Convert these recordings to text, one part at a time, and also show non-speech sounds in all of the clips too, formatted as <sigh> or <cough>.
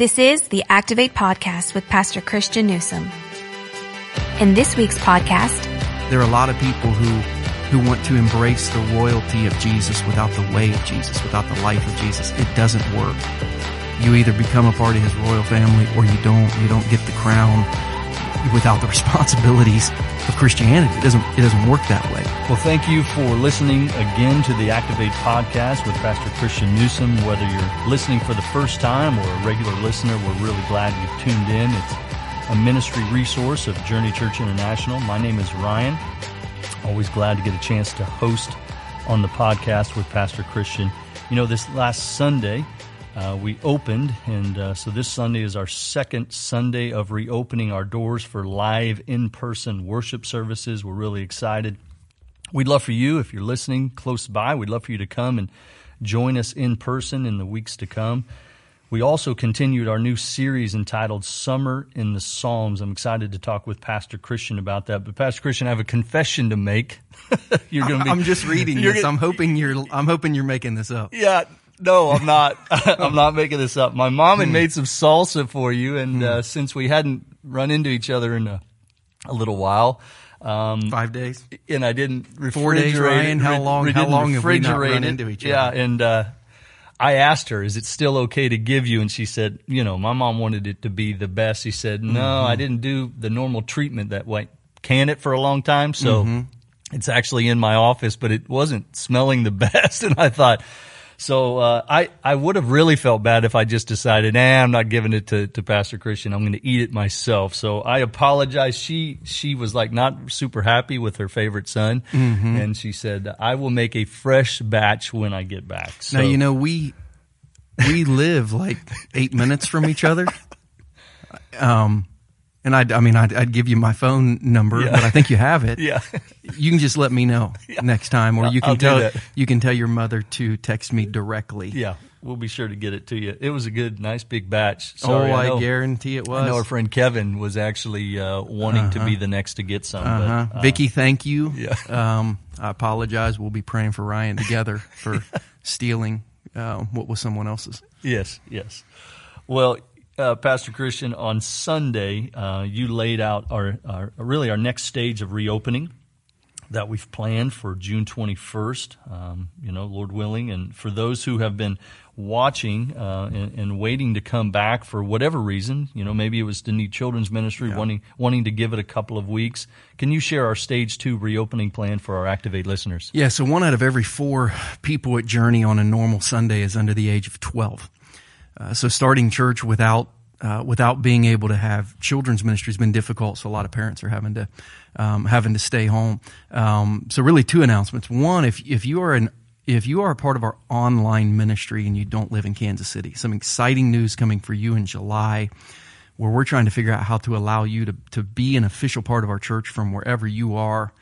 This is the Activate Podcast with Pastor Christian Newsom. In this week's podcast, there are a lot of people who who want to embrace the royalty of Jesus without the way of Jesus, without the life of Jesus. It doesn't work. You either become a part of his royal family or you don't. You don't get the crown without the <laughs> responsibilities of Christianity. It doesn't, it doesn't work that way. Well, thank you for listening again to the Activate podcast with Pastor Christian Newsom. Whether you're listening for the first time or a regular listener, we're really glad you've tuned in. It's a ministry resource of Journey Church International. My name is Ryan. Always glad to get a chance to host on the podcast with Pastor Christian. You know, this last Sunday, uh, we opened, and uh, so this Sunday is our second Sunday of reopening our doors for live in person worship services. We're really excited. We'd love for you, if you're listening close by, we'd love for you to come and join us in person in the weeks to come. We also continued our new series entitled Summer in the Psalms. I'm excited to talk with Pastor Christian about that. But Pastor Christian, I have a confession to make. <laughs> you're going to be, I'm just reading <laughs> this. Gonna, I'm hoping you're I'm hoping you're making this up. Yeah, no, I'm not. <laughs> <laughs> I'm not making this up. My mom had hmm. made some salsa for you, and hmm. uh, since we hadn't run into each other in a, a little while, um, five days, and I didn't refrigerate. Four days, Ryan. How long? How long have we not run into each other? Yeah, and uh, I asked her, is it still okay to give you? And she said, you know, my mom wanted it to be the best. She said, no, mm-hmm. I didn't do the normal treatment that way. Can it for a long time. So mm-hmm. it's actually in my office, but it wasn't smelling the <laughs> best. And I thought, so uh, I I would have really felt bad if I just decided, nah, I'm not giving it to, to Pastor Christian. I'm going to eat it myself. So I apologize. She she was like not super happy with her favorite son, mm-hmm. and she said, I will make a fresh batch when I get back. So, now you know we we live like eight minutes from each other. <laughs> Um, and I, I mean, I'd, I'd, give you my phone number, yeah. but I think you have it. Yeah. you can just let me know <laughs> yeah. next time, or you can I'll tell you can tell your mother to text me directly. Yeah, we'll be sure to get it to you. It was a good, nice big batch. Sorry, oh, I, know, I guarantee it was. I know our friend Kevin was actually uh, wanting uh-huh. to be uh-huh. the next to get some. Uh-huh. But, uh, Vicky, thank you. Yeah. <laughs> Um, I apologize. We'll be praying for Ryan together for <laughs> stealing uh, what was someone else's. Yes, yes. Well, uh, Pastor Christian, on Sunday, uh, you laid out our, our, really our next stage of reopening that we've planned for June 21st, um, you know, Lord willing. And for those who have been watching uh, and, and, waiting to come back for whatever reason, you know, maybe it was to need children's ministry, yeah. wanting, wanting to give it a couple of weeks. Can you share our stage two reopening plan for our Activate listeners? Yeah, so one out of every four people at Journey on a normal Sunday is under the age of 12. Uh, so starting church without uh, without being able to have children's ministry has been difficult. So a lot of parents are having to um, having to stay home. Um, so really, two announcements. One, if if you are an if you are a part of our online ministry and you don't live in Kansas City, some exciting news coming for you in July, where we're trying to figure out how to allow you to to be an official part of our church from wherever you are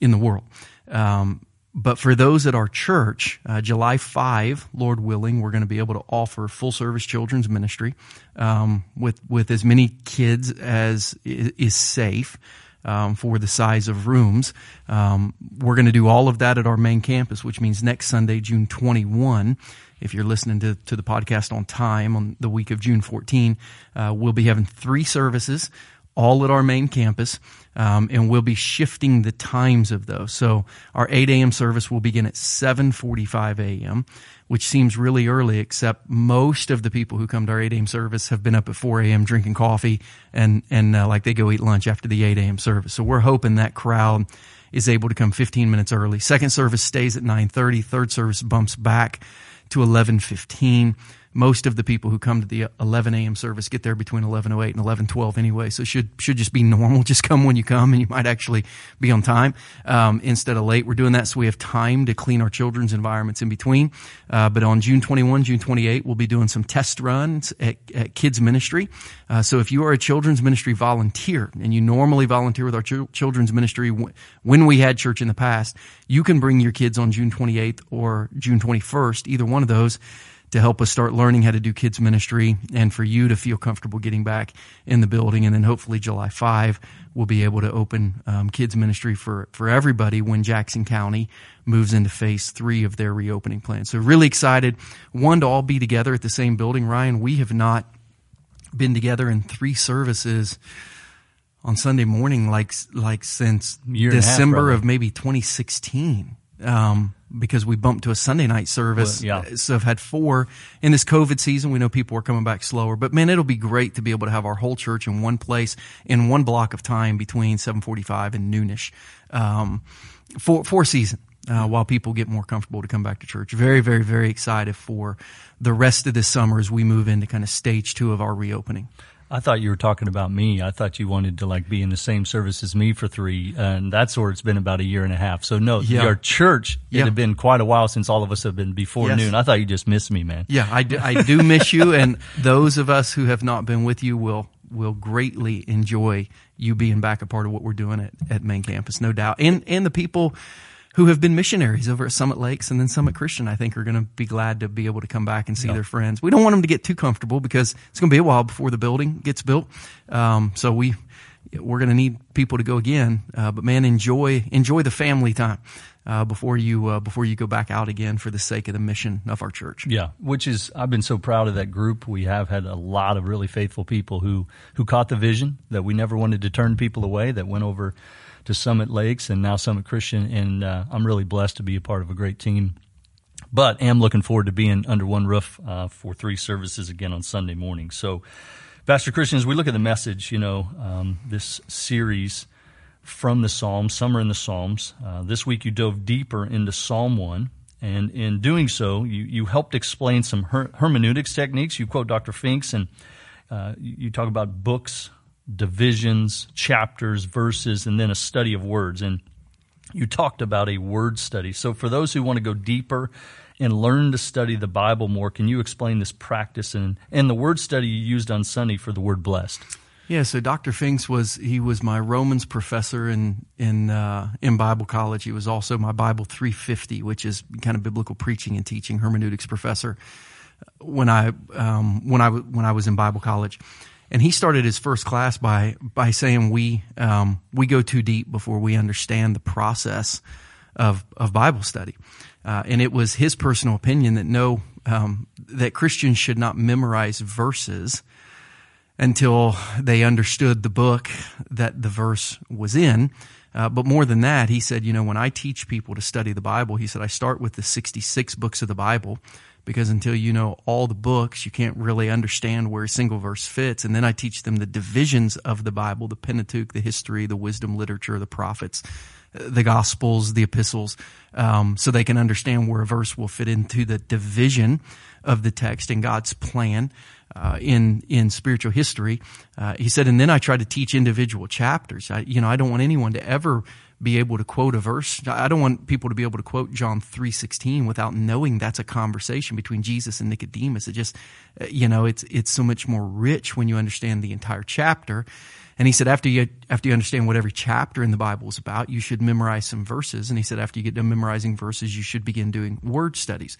in the world. Um, but for those at our church, uh, July 5, Lord willing, we're going to be able to offer full service children's ministry um, with, with as many kids as is safe. Um, for the size of rooms. Um, we're going to do all of that at our main campus, which means next Sunday, June 21. If you're listening to, to the podcast on time on the week of June 14, uh, we'll be having three services all at our main campus, um, and we'll be shifting the times of those. So our 8 a.m. service will begin at 7:45 a.m., which seems really early, except most of the people who come to our 8 a.m. service have been up at 4 a.m. drinking coffee and and uh, like they go eat lunch after the 8 a.m. service. So we're hoping that crowd is able to come 15 minutes early. Second service stays at 9:30. Third service bumps back to 11:15 most of the people who come to the 11 a.m. service get there between 11:08 and 11:12 anyway. So should should just be normal. <laughs> Just come when you come, and you might actually be on time um, instead of late. We're doing that so we have time to clean our children's environments in between. Uh, but on June 21, June 28, we'll be doing some test runs at, at Kids Ministry. Uh, so if you are a children's ministry volunteer and you normally volunteer with our ch- children's ministry w- when we had church in the past, you can bring your kids on June 28th or June 21st, either one of those to help us start learning how to do kids ministry and for you to feel comfortable getting back in the building. And then hopefully July 5, we'll be able to open um, kids ministry for, for everybody when Jackson County moves into phase three of their reopening plan. So really excited. One, to all be together at the same building. Ryan, we have not been together in three services on Sunday morning, like like since a half, December of maybe 2016. Um, because we bumped to a Sunday night service. Well, yeah. So I've had four in this COVID season. We know people are coming back slower, but man, it'll be great to be able to have our whole church in one place in one block of time between 745 and noonish, um, for, for season. Uh, while people get more comfortable to come back to church. Very, very, very excited for the rest of this summer as we move into kind of stage two of our reopening. I thought you were talking about me. I thought you wanted to like be in the same service as me for three, and that's where it's been about a year and a half. So no, Yeah. your church. It Yeah. had been quite a while since all of us have been before Yes. noon. I thought you just missed me, man. Yeah, I do, I do miss you, and <laughs> those of us who have not been with you will will greatly enjoy you being back a part of what we're doing at, at main campus, no doubt. And and the people who have been missionaries over at Summit Lakes and then Summit Christian, I think, are going to be glad to be able to come back and see Yeah. their friends. We don't want them to get too comfortable because it's going to be a while before the building gets built. Um, so we we're going to need people to go again. Uh, but man, enjoy enjoy the family time uh, before you uh, before you go back out again for the sake of the mission of our church. Yeah, which is I've been so proud of that group. We have had a lot of really faithful people who who caught the vision that we never wanted to turn people away. That went over to Summit Lakes and now Summit Christian, and uh, I'm really blessed to be a part of a great team. But am looking forward to being under one roof uh, for three services again on Sunday morning. So, Pastor Christian, as we look at the message, you know, um, this series from the Psalms, Summer in the Psalms. Uh, this week you dove deeper into Psalm 1, and in doing so, you, you helped explain some her- hermeneutics techniques. You quote Dr. Finks, and uh, you talk about books, divisions, chapters, verses, and then a study of words. And you talked about a word study. So, for those who want to go deeper and learn to study the Bible more, can you explain this practice and, and the word study you used on Sunday for the word blessed? Yeah, so Dr. Finks was he was my Romans professor in in uh, in Bible college. He was also my Bible 350, which is kind of biblical preaching and teaching hermeneutics professor when I um, when I when I was in Bible college. And he started his first class by by saying we um, we go too deep before we understand the process of of Bible study. Uh, and it was his personal opinion that no um, that Christians should not memorize verses until they understood the book that the verse was in. Uh, but more than that, he said, you know, when I teach people to study the Bible, he said, I start with the 66 books of the Bible because until you know all the books, you can't really understand where a single verse fits. And then I teach them the divisions of the Bible, the Pentateuch, the history, the wisdom literature, the prophets, the gospels, the epistles, um, so they can understand where a verse will fit into the division of the text and God's plan uh, in in spiritual history. Uh, he said, and then I try to teach individual chapters. I, you know, I don't want anyone to ever be able to quote a verse. I don't want people to be able to quote John three sixteen without knowing that's a conversation between Jesus and Nicodemus. It just, you know, it's it's so much more rich when you understand the entire chapter. And he said, after you after you understand what every chapter in the Bible is about, you should memorize some verses. And he said, after you get done memorizing verses, you should begin doing word studies.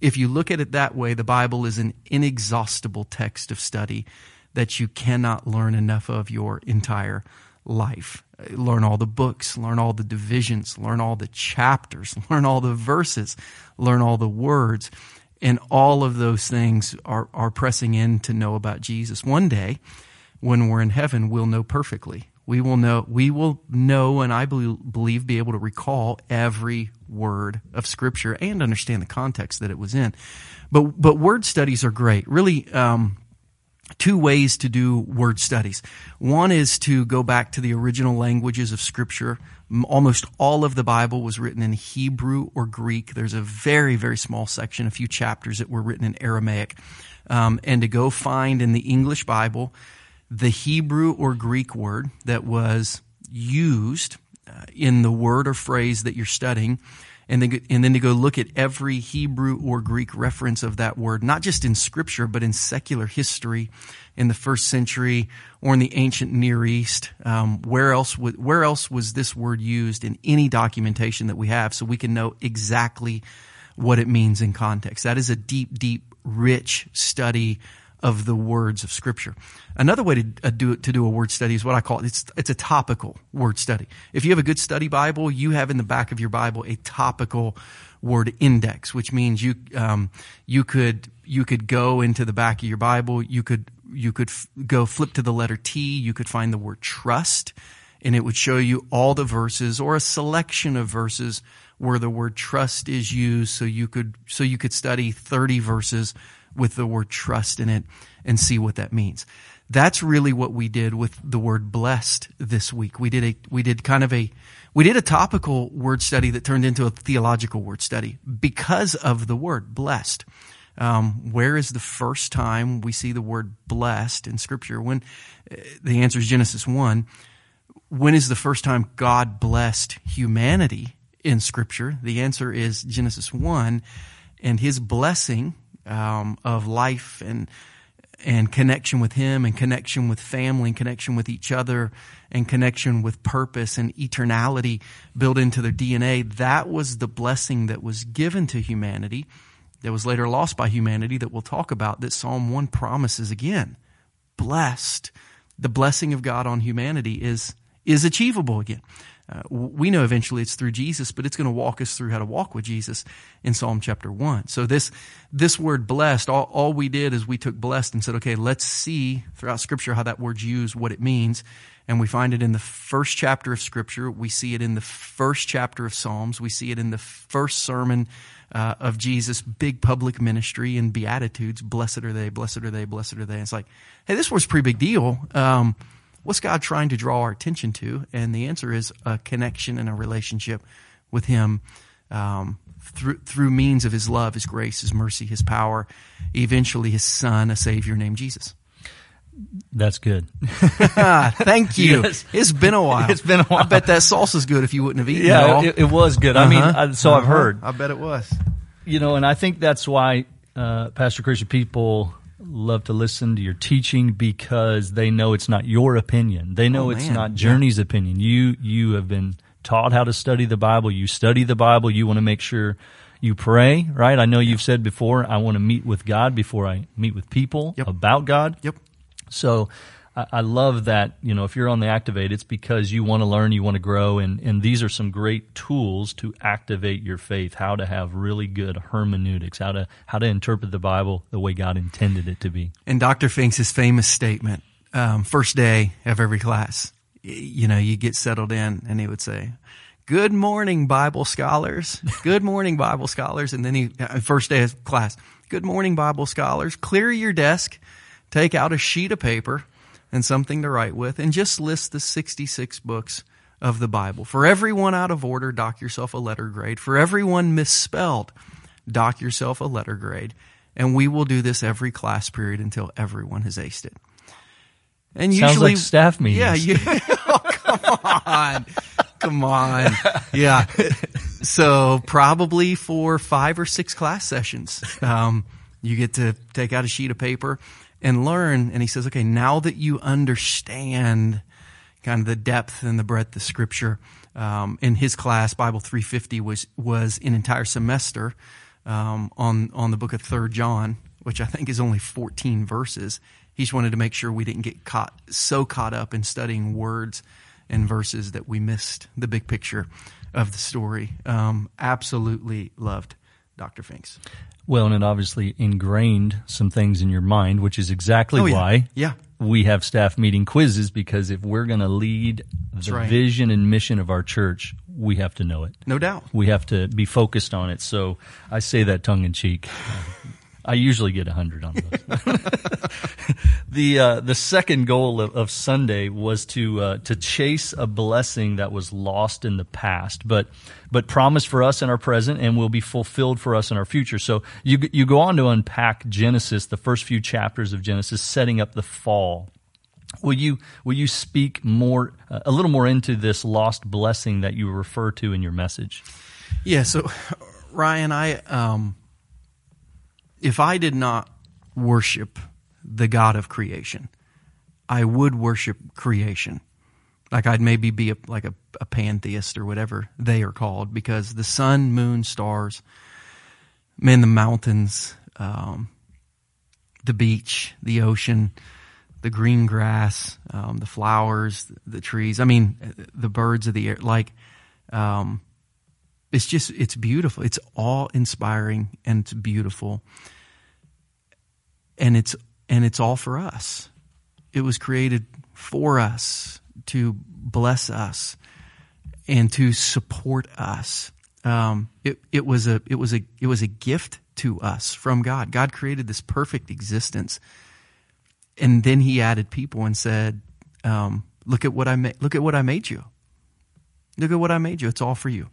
If you look at it that way, the Bible is an inexhaustible text of study that you cannot learn enough of your entire life. Learn all the books, learn all the divisions, learn all the chapters, <laughs> learn all the verses, learn all the words. And all of those things are, are pressing in to know about Jesus. One day, when we're in heaven, we'll know perfectly. We will know, we will know, and I believe, be able to recall every word of scripture and understand the context that it was in. But, but word studies are great. Really, um, two ways to do word studies. One is to go back to the original languages of scripture. Almost all of the Bible was written in Hebrew or Greek. There's a very, very small section, a few chapters that were written in Aramaic. Um, and to go find in the English Bible the Hebrew or Greek word that was used uh, in the word or phrase that you're studying and then, and then to go look at every Hebrew or Greek reference of that word, not just in scripture, but in secular history in the first century or in the ancient Near East. Um, where else where else was this word used in any documentation that we have so we can know exactly what it means in context? That is a deep, deep, rich study of the words of scripture. Another way to uh, do to do a word study is what I call it. It's, it's a topical word study. If you have a good study Bible, you have in the back of your Bible a topical word index, which means you, um, you could you could go into the back of your Bible. You could you could f- go flip to the letter T. You could find the word trust, and it would show you all the verses or a selection of verses where the word trust is used. So you could so you could study thirty verses with the word trust in it and see what that means. That's really what we did with the word blessed this week. We did a we did kind of a we did a topical word study that turned into a theological word study because of the word blessed. Um, where is the first time we see the word blessed in Scripture? When uh, the answer is Genesis one. When is the first time God blessed humanity in Scripture? The answer is Genesis one, and His blessing um, of life and and connection with Him and connection with family and connection with each other and connection with purpose and eternality built into their DNA. That was the blessing that was given to humanity that was later lost by humanity that we'll talk about that Psalm 1 promises again. Blessed. The blessing of God on humanity is, is achievable again. Uh, we know eventually it's through Jesus, but it's going to walk us through how to walk with Jesus in Psalm chapter one. So this, this word blessed, all, all we did is we took blessed and said, okay, let's see throughout scripture how that word's used, what it means. And we find it in the first chapter of scripture. We see it in the first chapter of Psalms. We see it in the first sermon uh, of Jesus' big public ministry and Beatitudes. Blessed are they, blessed are they, blessed are they. It's like, hey, this was a pretty big deal. Um, what's God trying to draw our attention to? And the answer is a connection and a relationship with Him um, through through means of His love, His grace, His mercy, His power, eventually His Son, a Savior named Jesus. That's good. <laughs> Thank you. <laughs> Yes. It's been a while. It's been a while. I bet that salsa's good if you wouldn't have eaten it Yeah, it, it was good. I mean, Uh-huh. I, so I've Uh-huh. heard. I bet it was. You know, and I think that's why uh, Pastor Christian people love to listen to your teaching because they know it's not your opinion. They know Oh, it's not Journey's opinion. You you have been taught how to study the Bible. You study the Bible. You want to make sure you pray, right? I know you've said before, I want to meet with God before I meet with people Yep. about God. Yep. So I, love that, you know, if you're on the Activate, it's because you want to learn, you want to grow, and, and these are some great tools to activate your faith, how to have really good hermeneutics, how to how to interpret the Bible the way God intended it to be. And Dr. Finks' famous statement, um, first day of every class, you know, you get settled in and he would say, Good morning, Bible scholars. Good morning, Bible scholars. And then he, uh, first day of class, Good morning, Bible scholars. Clear your desk, take out a sheet of paper and something to write with, and just list the 66 books of the Bible. For everyone out of order, dock yourself a letter grade. For everyone misspelled, dock yourself a letter grade. And we will do this every class period until everyone has aced it. And Sounds usually, like staff meetings. yeah, you, <laughs> oh, come on, come on, yeah. So probably for five or six class sessions, um, you get to take out a sheet of paper and learn. And he says, okay, now that you understand kind of the depth and the breadth of Scripture, um, in his class, Bible 350 was was an entire semester um, on on the book of Third John, which I think is only 14 verses. He just wanted to make sure we didn't get caught so caught up in studying words and verses that we missed the big picture of the story. Um, absolutely loved Dr. Finks. Well, and it obviously ingrained some things in your mind, which is exactly Oh, yeah. why Yeah. we have staff meeting quizzes because if we're going to lead the right. vision and mission of our church, we have to know it. No doubt. We have to be focused on it. So I say that tongue in cheek. I usually get a hundred on those. <laughs> the uh, the second goal of, of Sunday was to uh, to chase a blessing that was lost in the past, but but promised for us in our present and will be fulfilled for us in our future. So you you go on to unpack Genesis, the first few chapters of Genesis, setting up the fall. Will you will you speak more uh, a little more into this lost blessing that you refer to in your message? Yeah. So, Ryan, I um, if I did not worship the God of creation, I would worship creation. Like I'd maybe be a, like a, a pantheist or whatever they are called, because the sun, moon, stars, man, the mountains, um, the beach, the ocean, the green grass, um, the flowers, the trees. I mean, the birds of the air. Like, um, it's just it's beautiful. It's all inspiring and it's beautiful. and it's and it's all for us. It was created for us to bless us and to support us. Um, it, it was a it was a it was a gift to us from God. God created this perfect existence, and then He added people and said, um, "Look at what I made. Look at what I made you. Look at what I made you. It's all for you,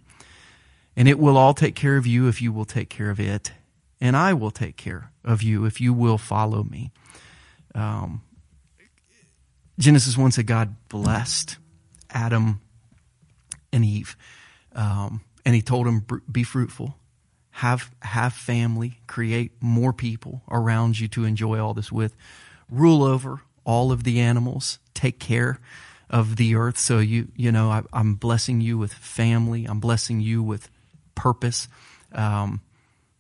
and it will all take care of you if you will take care of it, and I will take care of you if you will follow me." Um, Genesis one said God blessed Adam and Eve, um, and He told them, "Be fruitful." have have family, create more people around you to enjoy all this with, rule over all of the animals, take care of the earth. So you you know I, am blessing you with family. I'm blessing you with purpose. Um,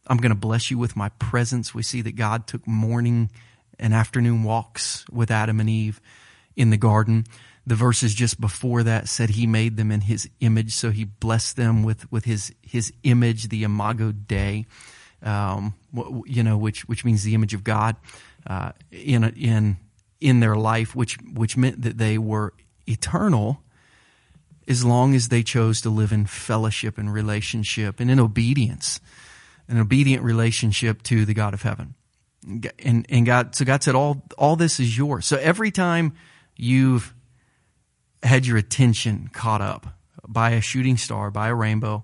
I'm going to bless you with my presence. We see that God took morning and afternoon walks with Adam and Eve in the garden the verses just before that said he made them in his image, so he blessed them with, with his, his image, the imago Dei, um, you know, which, which means the image of God, uh, in, in, in their life, which, which meant that they were eternal as long as they chose to live in fellowship and relationship and in obedience, an obedient relationship to the God of heaven. And, and God, so God said, all, all this is yours. So every time you've had your attention caught up by a shooting star, by a rainbow,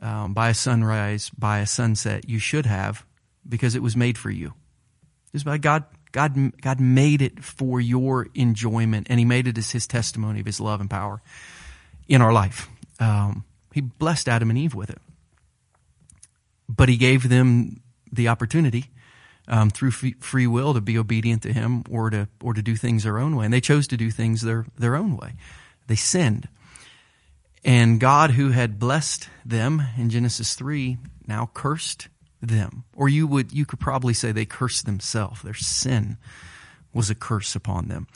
um, by a sunrise, by a sunset. You should have because it was made for you. It's by God. God, God made it for your enjoyment, and He made it as His testimony of His love and power in our life. Um, he blessed Adam and Eve with it, but He gave them the opportunity um, through free will to be obedient to Him or to or to do things their own way, and they chose to do things their their own way. They sinned, and God, who had blessed them in Genesis three, now cursed them. Or you would you could probably say they cursed themselves. Their sin was a curse upon them,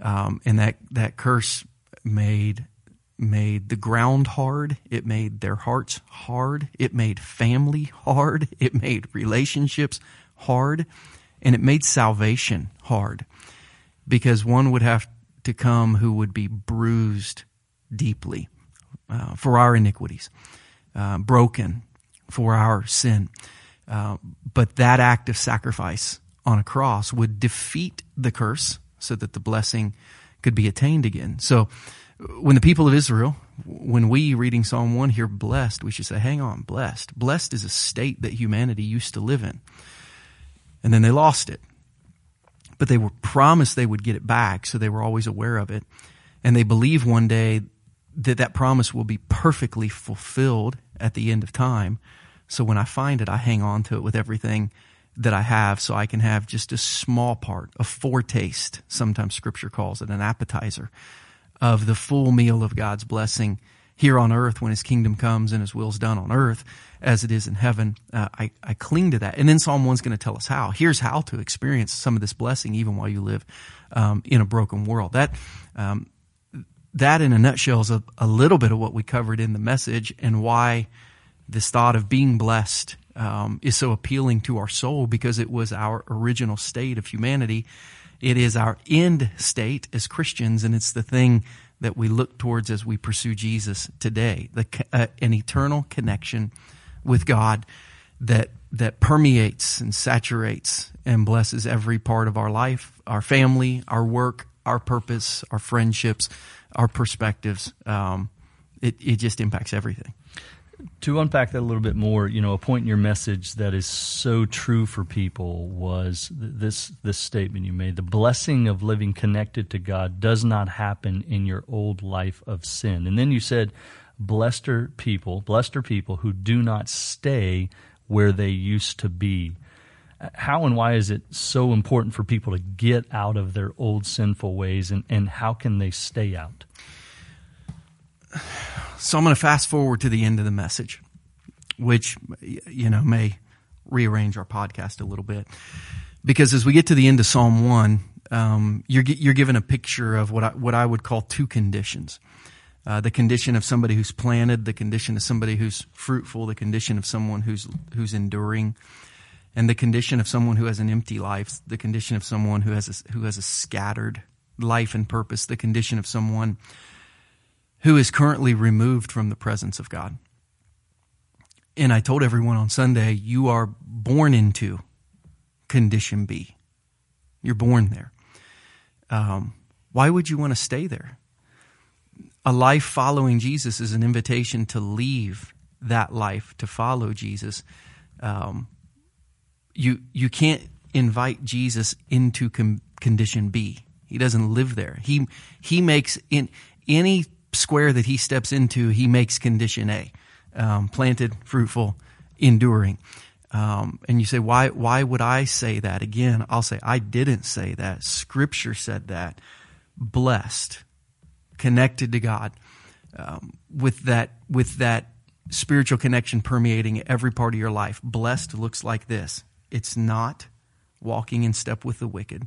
um, and that that curse made made the ground hard. It made their hearts hard. It made family hard. It made relationships hard, and it made salvation hard because one would have to come who would be bruised deeply uh, for our iniquities, uh, broken for our sin. Uh, but that act of sacrifice on a cross would defeat the curse so that the blessing could be attained again. So when the people of Israel, when we reading Psalm 1 hear blessed, we should say, hang on, blessed. Blessed is a state that humanity used to live in and then they lost it. But they were promised they would get it back, so they were always aware of it. And they believe one day that that promise will be perfectly fulfilled at the end of time. So when I find it, I hang on to it with everything that I have so I can have just a small part, a foretaste, sometimes scripture calls it an appetizer, of the full meal of God's blessing here on earth when his kingdom comes and his will's done on earth as it is in heaven. Uh, I, I cling to that. And then Psalm 1 is going to tell us how. Here's how to experience some of this blessing even while you live um, in a broken world. That, um, that in a nutshell is a, a, little bit of what we covered in the message and why this thought of being blessed um, is so appealing to our soul because it was our original state of humanity. It is our end state as Christians, and it's the thing that we look towards as we pursue Jesus today, the, uh, an eternal connection with God that that permeates and saturates and blesses every part of our life, our family, our work, our purpose, our friendships, our perspectives. Um, it it just impacts everything to unpack that a little bit more, you know, a point in your message that is so true for people was this this statement you made: the blessing of living connected to God does not happen in your old life of sin. And then you said, "Blessed are people, blessed are people who do not stay where they used to be." How and why is it so important for people to get out of their old sinful ways, and, and how can they stay out? So I'm going to fast forward to the end of the message, which, you know, may rearrange our podcast a little bit. Because as we get to the end of Psalm 1, um, you're, you're given a picture of what I, what I would call two conditions. Uh, the condition of somebody who's planted, the condition of somebody who's fruitful, the condition of someone who's, who's enduring. And the condition of someone who has an empty life, the condition of someone who has a, who has a scattered life and purpose, the condition of someone who is currently removed from the presence of God. And I told everyone on Sunday, you are born into condition B. You're born there. Um, why would you want to stay there? A life following Jesus is an invitation to leave that life to follow Jesus. Um, you you can't invite Jesus into com- condition B. He doesn't live there. He he makes in any square that he steps into, he makes condition A, um, planted, fruitful, enduring. Um, and you say, why, why would I say that? Again, I'll say, I didn't say that. Scripture said that. Blessed, connected to God, um, with that, with that spiritual connection permeating every part of your life. Blessed looks like this. It's not walking in step with the wicked,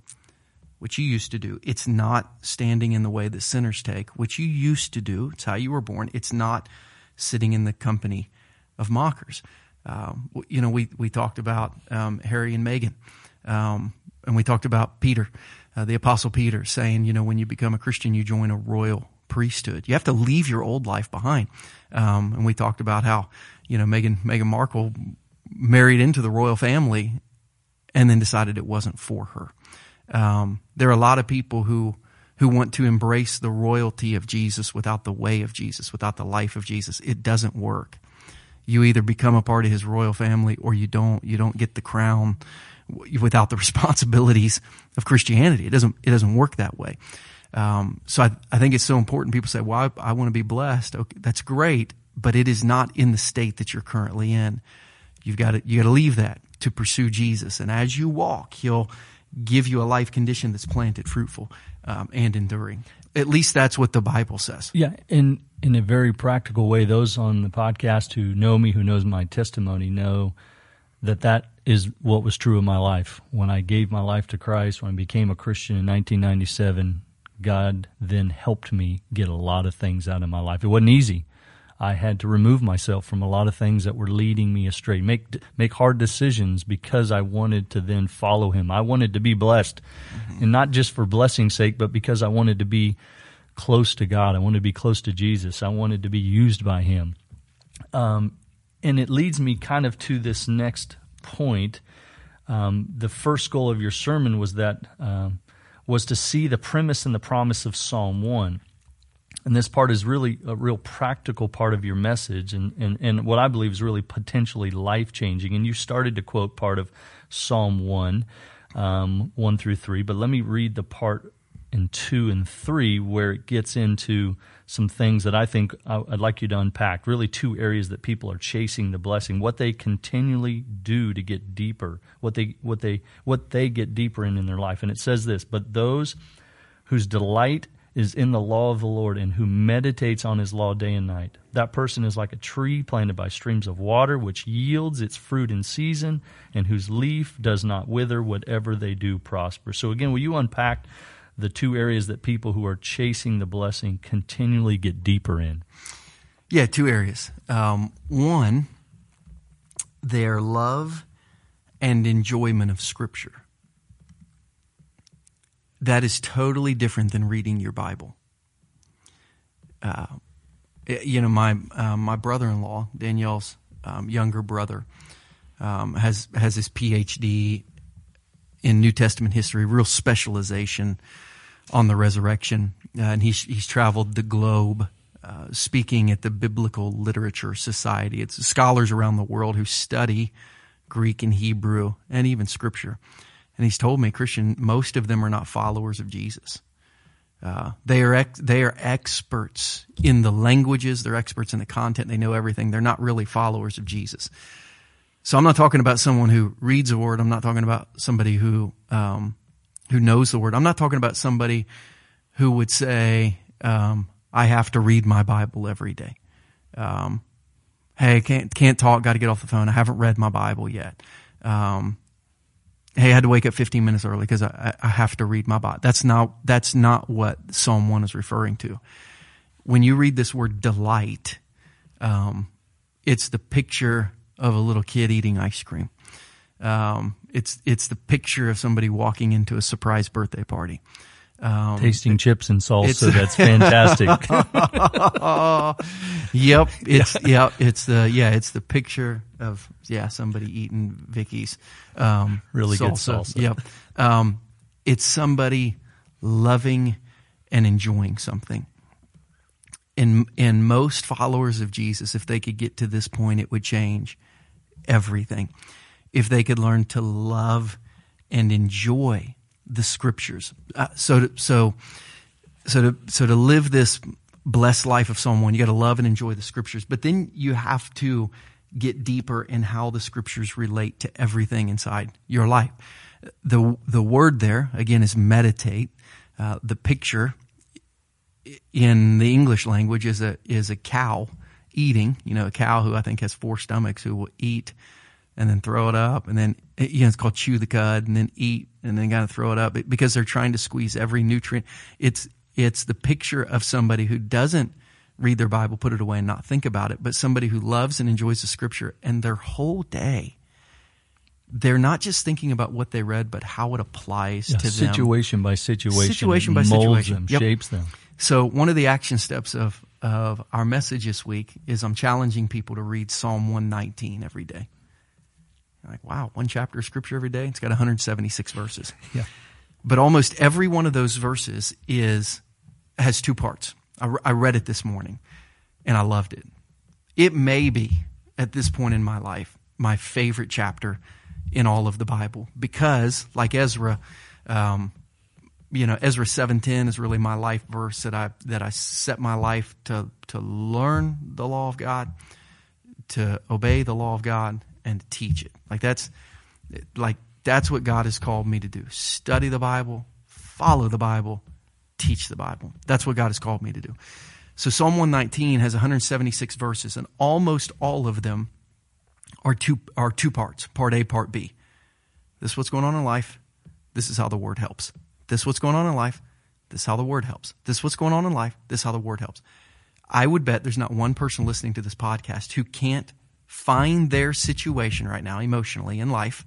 which you used to do. It's not standing in the way that sinners take, which you used to do. It's how you were born. It's not sitting in the company of mockers. Um, you know, we, we talked about um, Harry and Meghan, um, and we talked about Peter, uh, the Apostle Peter, saying, you know, when you become a Christian, you join a royal priesthood. You have to leave your old life behind. Um, and we talked about how, you know, Meghan, Meghan Markle married into the royal family and then decided it wasn't for her. Um, there are a lot of people who who want to embrace the royalty of Jesus without the way of Jesus, without the life of Jesus. It doesn't work you either become a part of his royal family or you don't. You don't get the crown without the <laughs> responsibilities of Christianity. It doesn't. It doesn't work that way. Um, so I, I think it's so important. People say, "Well, I, I want to be blessed." Okay, that's great, but it is not in the state that you're currently in. You've got to you got to leave that to pursue Jesus, and as you walk, He'll give you a life condition that's planted, fruitful, um, and enduring. At least that's what the Bible says. Yeah, and in a very practical way, those on the podcast who know me, who knows my testimony, know that that is what was true of my life. When I gave my life to Christ, when I became a Christian in 1997, God then helped me get a lot of things out of my life. It wasn't easy. I had to remove myself from a lot of things that were leading me astray, make make hard decisions because I wanted to then follow Him. I wanted to be blessed, mm-hmm. and not just for blessing's sake, but because I wanted to be close to God. I wanted to be close to Jesus. I wanted to be used by Him. Um, and it leads me kind of to this next point. Um, the first goal of your sermon was that um, was to see the premise and the promise of Psalm one. And this part is really a real practical part of your message, and, and, and what I believe is really potentially life changing. And you started to quote part of Psalm 1, um, 1 through 3, but let me read the part in 2 and 3 where it gets into some things that I think I'd like you to unpack. Really, two areas that people are chasing the blessing, what they continually do to get deeper, what they, what they, what they get deeper in in their life. And it says this, but those whose delight is in the law of the Lord and who meditates on his law day and night. That person is like a tree planted by streams of water, which yields its fruit in season and whose leaf does not wither, whatever they do prosper. So, again, will you unpack the two areas that people who are chasing the blessing continually get deeper in? Yeah, two areas. Um, one, their love and enjoyment of Scripture. That is totally different than reading your Bible. Uh, you know, my uh, my brother-in-law, Danielle's um, younger brother, um, has has his PhD in New Testament history, real specialization on the resurrection, uh, and he's he's traveled the globe. Uh, speaking at the Biblical Literature Society. It's scholars around the world who study Greek and Hebrew and even Scripture. And he's told me, Christian, most of them are not followers of Jesus. Uh, they are ex- they are experts in the languages. They're experts in the content. They know everything. They're not really followers of Jesus. So I'm not talking about someone who reads a word. I'm not talking about somebody who um, who knows the word. I'm not talking about somebody who would say, um, "I have to read my Bible every day." Um, hey, can't can't talk. Got to get off the phone. I haven't read my Bible yet. Um, hey, I had to wake up 15 minutes early because I, I have to read my Bible. That's not, that's not what Psalm 1 is referring to. When you read this word delight, um, it's the picture of a little kid eating ice cream. Um, it's it's the picture of somebody walking into a surprise birthday party. Um, Tasting chips and salsa. That's fantastic. <laughs> <laughs> yep. <laughs> It's, yeah. Yep. It's the, yeah, it's the picture of, yeah, somebody eating Vicky's, um, really salsa. good salsa. Yep. Um, it's somebody loving and enjoying something. In, in most followers of Jesus, if they could get to this point, it would change everything. If they could learn to love and enjoy the scriptures. Uh, so, to, so, so to, so to live this blessed life of someone, you got to love and enjoy the scriptures. But then you have to get deeper in how the scriptures relate to everything inside your life. The, the word there, again, is meditate. Uh, the picture in the English language is a, is a cow eating, you know, a cow who I think has four stomachs who will eat and then throw it up and then you know, it's called chew the cud and then eat and then kind of throw it up because they're trying to squeeze every nutrient. It's it's the picture of somebody who doesn't read their Bible, put it away, and not think about it, but somebody who loves and enjoys the Scripture, and their whole day they're not just thinking about what they read, but how it applies yeah, to situation them. Situation by situation. Situation by molds situation. them, yep. shapes them. So one of the action steps of, of our message this week is I'm challenging people to read Psalm 119 every day. You're like, wow, one chapter of scripture every day. It's got 176 verses. Yeah. But almost every one of those verses is has two parts. I, I read it this morning, and I loved it. It may be at this point in my life my favorite chapter in all of the Bible because, like Ezra, um, you know, Ezra seven ten is really my life verse that I that I set my life to to learn the law of God, to obey the law of God, and to teach it. Like that's like that's what God has called me to do. Study the Bible, follow the Bible, teach the Bible. That's what God has called me to do. So Psalm 119 has 176 verses and almost all of them are two are two parts, part A, part B. This is what's going on in life. This is how the word helps. This is what's going on in life. This is how the word helps. This is what's going on in life. This is how the word helps. I would bet there's not one person listening to this podcast who can't find their situation right now emotionally in life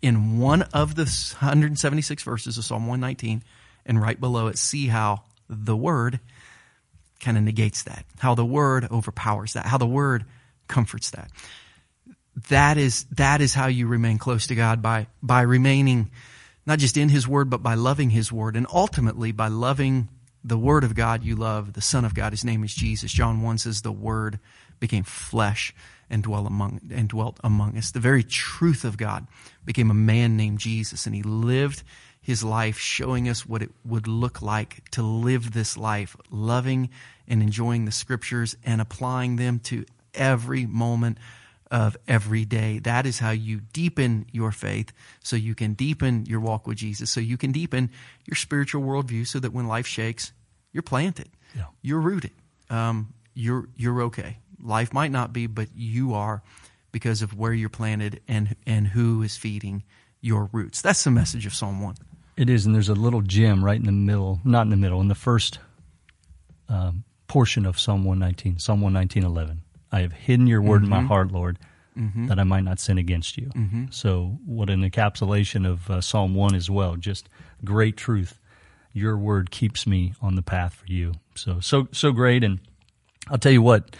in one of the 176 verses of Psalm 119 and right below it see how the word kind of negates that, how the word overpowers that, how the word comforts that. That is, that is how you remain close to God by, by remaining not just in his word, but by loving his word and ultimately by loving the word of God you love, the son of God. His name is Jesus. John 1 says the word became flesh and dwell among and dwelt among us. The very truth of God became a man named Jesus, and he lived his life showing us what it would look like to live this life, loving and enjoying the scriptures and applying them to every moment of every day. That is how you deepen your faith so you can deepen your walk with Jesus, so you can deepen your spiritual worldview so that when life shakes, you're planted, yeah. you're rooted, um, you're, you're okay. Life might not be, but you are because of where you're planted and and who is feeding your roots. That's the message of Psalm one. It is, and there's a little gem right in the middle, not in the middle, in the first um, portion of Psalm 119, Psalm 119, 11. I have hidden your word mm-hmm. in my mm-hmm. heart, Lord, mm-hmm. that I might not sin against you. Mm-hmm. So, what an encapsulation of uh, Psalm 1 as well. Just great truth. Your word keeps me on the path for you. So, so, so great. And I'll tell you what,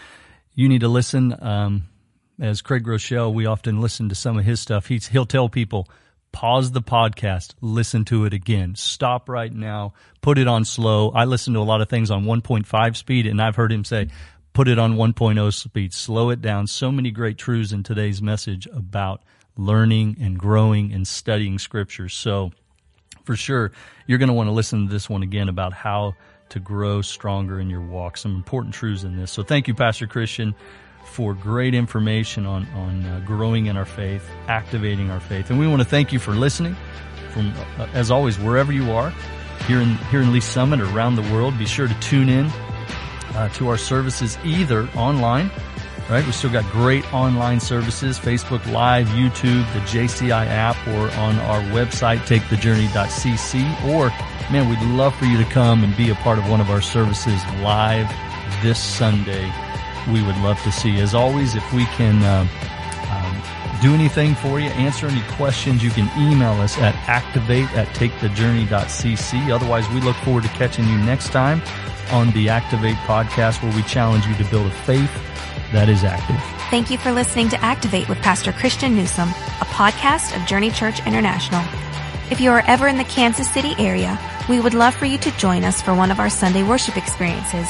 you need to listen. Um, as Craig Groeschel, we often listen to some of his stuff. He's, he'll tell people, pause the podcast, listen to it again. Stop right now, put it on slow. I listen to a lot of things on 1.5 speed, and I've heard him say, put it on 1.0 speed, slow it down. So many great truths in today's message about learning and growing and studying scripture. So, for sure, you're going to want to listen to this one again about how to grow stronger in your walk. Some important truths in this. So thank you, Pastor Christian, for great information on, on uh, growing in our faith, activating our faith. And we want to thank you for listening from, uh, as always, wherever you are here in, here in Lee's Summit or around the world. Be sure to tune in uh, to our services either online right? We still got great online services, Facebook Live, YouTube, the JCI app, or on our website, takethejourney.cc, or man, we'd love for you to come and be a part of one of our services live this Sunday. We would love to see. As always, if we can uh, um, do anything for you, answer any questions, you can email us at activate at takethejourney.cc. Otherwise, we look forward to catching you next time on the Activate podcast where we challenge you to build a faith that is active. Thank you for listening to Activate with Pastor Christian Newsom, a podcast of Journey Church International. If you are ever in the Kansas City area, we would love for you to join us for one of our Sunday worship experiences.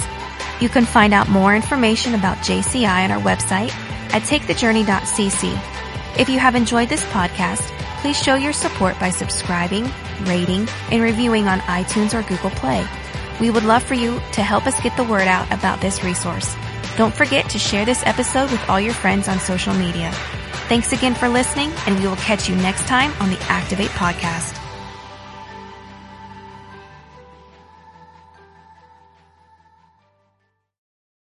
You can find out more information about JCI on our website at takethejourney.cc. If you have enjoyed this podcast, please show your support by subscribing, rating, and reviewing on iTunes or Google Play. We would love for you to help us get the word out about this resource. Don't forget to share this episode with all your friends on social media. Thanks again for listening, and we will catch you next time on the Activate Podcast.